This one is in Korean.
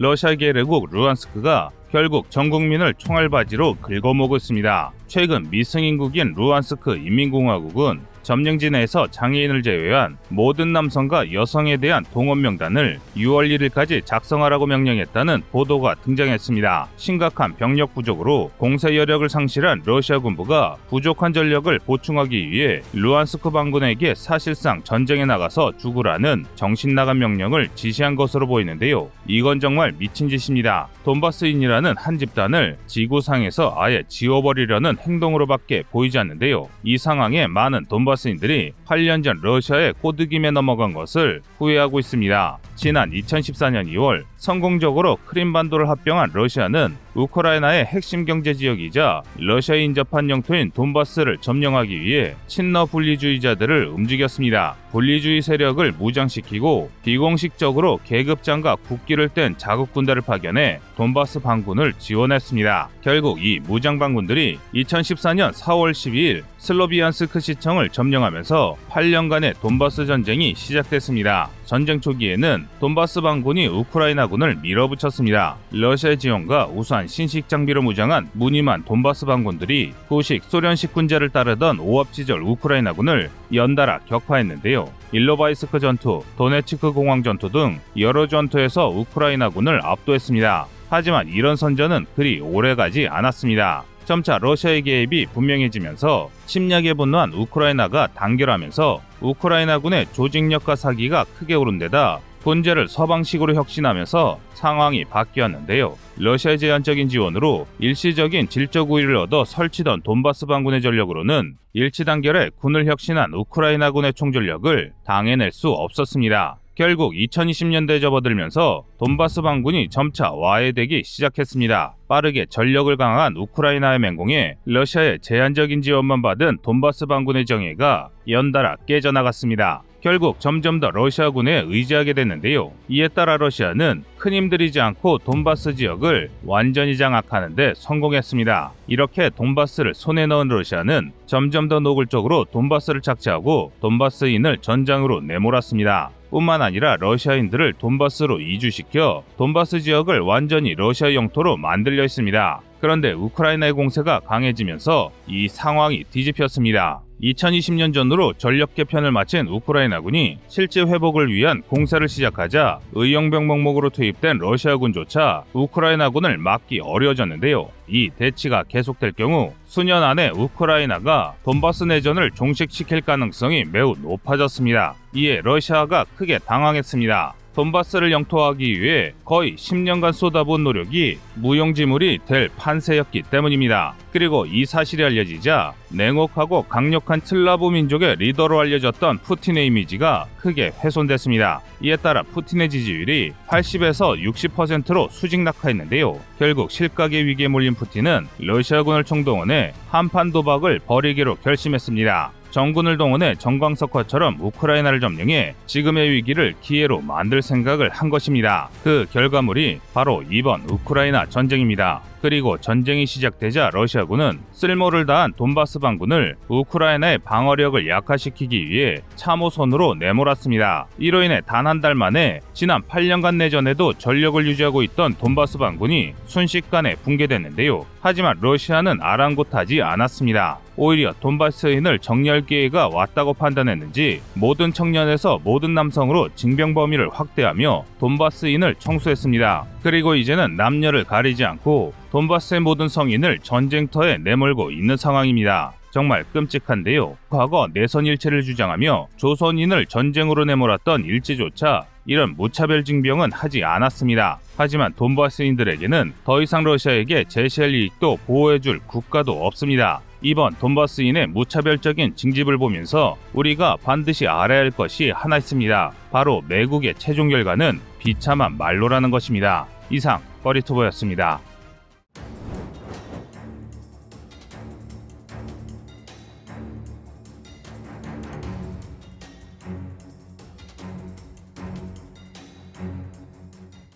러시아 계례국 루안스크가 결국 전 국민을 총알바지로 긁어모고 있습니다. 최근 미승인국인 루안스크 인민공화국은 점령지 내에서 장애인을 제외한 모든 남성과 여성에 대한 동원 명단을 6월 1일까지 작성하라고 명령했다는 보도가 등장했습니다. 심각한 병력 부족으로 공세 여력을 상실한 러시아 군부가 부족한 전력을 보충하기 위해 루안스크 반군에게 사실상 전쟁에 나가서 죽으라는 정신 나간 명령을 지시한 것으로 보이는데요. 이건 정말 미친 짓입니다. 돈바스인이라는 한 집단을 지구상에서 아예 지워버리려는 행동으로밖에 보이지 않는데요. 이 상황에 많은 돈바스 인들이 8년 전 러시아의 꼬드김에 넘어간 것을 후회하고 있습니다. 지난 2014년 2월 성공적으로 크림반도를 합병한 러시아는 우크라이나의 핵심 경제 지역이자 러시아에 인접한 영토인 돈바스를 점령하기 위해 친러 분리주의자들을 움직였습니다. 분리주의 세력을 무장시키고 비공식적으로 계급장과 국기를 뗀 자국 군대를 파견해 돈바스 반군을 지원했습니다. 결국 이 무장 반군들이 2014년 4월 12일 슬로비안스크 시청을 점령하면서 8년간의 돈바스 전쟁이 시작됐습니다. 전쟁 초기에는 돈바스 반군이 우크라이나군을 밀어붙였습니다. 러시아의 지원과 우수한 신식 장비로 무장한 무늬만 돈바스 반군들이 후식 소련식 군자를 따르던 오합지절 우크라이나군을 연달아 격파했는데요. 일로바이스크 전투, 도네츠크 공항 전투 등 여러 전투에서 우크라이나군을 압도했습니다. 하지만 이런 선전은 그리 오래가지 않았습니다. 점차 러시아의 개입이 분명해지면서 침략에 분노한 우크라이나가 단결하면서 우크라이나군의 조직력과 사기가 크게 오른 데다 본제를 서방식으로 혁신하면서 상황이 바뀌었는데요. 러시아의 제한적인 지원으로 일시적인 질적 우위를 얻어 설치던 돈바스 반군의 전력으로는 일치 단결에 군을 혁신한 우크라이나군의 총전력을 당해낼 수 없었습니다. 결국 2020년대에 접어들면서 돈바스 반군이 점차 와해되기 시작했습니다. 빠르게 전력을 강화한 우크라이나의 맹공에 러시아의 제한적인 지원만 받은 돈바스 반군의 정예가 연달아 깨져나갔습니다. 결국 점점 더 러시아군에 의지하게 됐는데요. 이에 따라 러시아는 큰 힘들이지 않고 돈바스 지역을 완전히 장악하는데 성공했습니다. 이렇게 돈바스를 손에 넣은 러시아는 점점 더 노골적으로 돈바스를 착취하고 돈바스인을 전장으로 내몰았습니다. 뿐만 아니라 러시아인들을 돈바스로 이주시켜 돈바스 지역을 완전히 러시아 영토로 만들려 했습니다. 그런데 우크라이나의 공세가 강해지면서 이 상황이 뒤집혔습니다. 2020년 전으로 전력 개편을 마친 우크라이나군이 실제 회복을 위한 공세를 시작하자 의용병 명목으로 투입된 러시아군조차 우크라이나군을 막기 어려워졌는데요. 이 대치가 계속될 경우 수년 안에 우크라이나가 돈바스 내전을 종식시킬 가능성이 매우 높아졌습니다. 이에 러시아가 크게 당황했습니다. 돈바스를 영토화하기 위해 거의 10년간 쏟아부은 노력이 무용지물이 될 판세였기 때문입니다. 그리고 이 사실이 알려지자 냉혹하고 강력한 슬라브 민족의 리더로 알려졌던 푸틴의 이미지가 크게 훼손됐습니다. 이에 따라 푸틴의 지지율이 80에서 60%로 수직 낙하했는데요. 결국 실각의 위기에 몰린 푸틴은 러시아군을 총동원해 한판 도박을 벌이기로 결심했습니다. 정군을 동원해 정광석화처럼 우크라이나를 점령해 지금의 위기를 기회로 만들 생각을 한 것입니다. 그 결과물이 바로 이번 우크라이나 전쟁입니다. 그리고 전쟁이 시작되자 러시아군은 쓸모를 다한 돈바스 반군을 우크라이나의 방어력을 약화시키기 위해 참호선으로 내몰았습니다. 이로 인해 단 한 달 만에 지난 8년간 내전에도 전력을 유지하고 있던 돈바스 반군이 순식간에 붕괴됐는데요. 하지만 러시아는 아랑곳하지 않았습니다. 오히려 돈바스인을 정리할 기회가 왔다고 판단했는지 모든 청년에서 모든 남성으로 징병 범위를 확대하며 돈바스인을 청소했습니다. 그리고 이제는 남녀를 가리지 않고 돈바스의 모든 성인을 전쟁터에 내몰고 있는 상황입니다. 정말 끔찍한데요. 과거 내선 일체를 주장하며 조선인을 전쟁으로 내몰았던 일제조차 이런 무차별 징병은 하지 않았습니다. 하지만 돈바스인들에게는 더 이상 러시아에게 제시할 이익도 보호해줄 국가도 없습니다. 이번 돈바스인의 무차별적인 징집을 보면서 우리가 반드시 알아야 할 것이 하나 있습니다. 바로 매국의 최종 결과는 비참한 말로라는 것입니다. 이상 꺼리투버였습니다.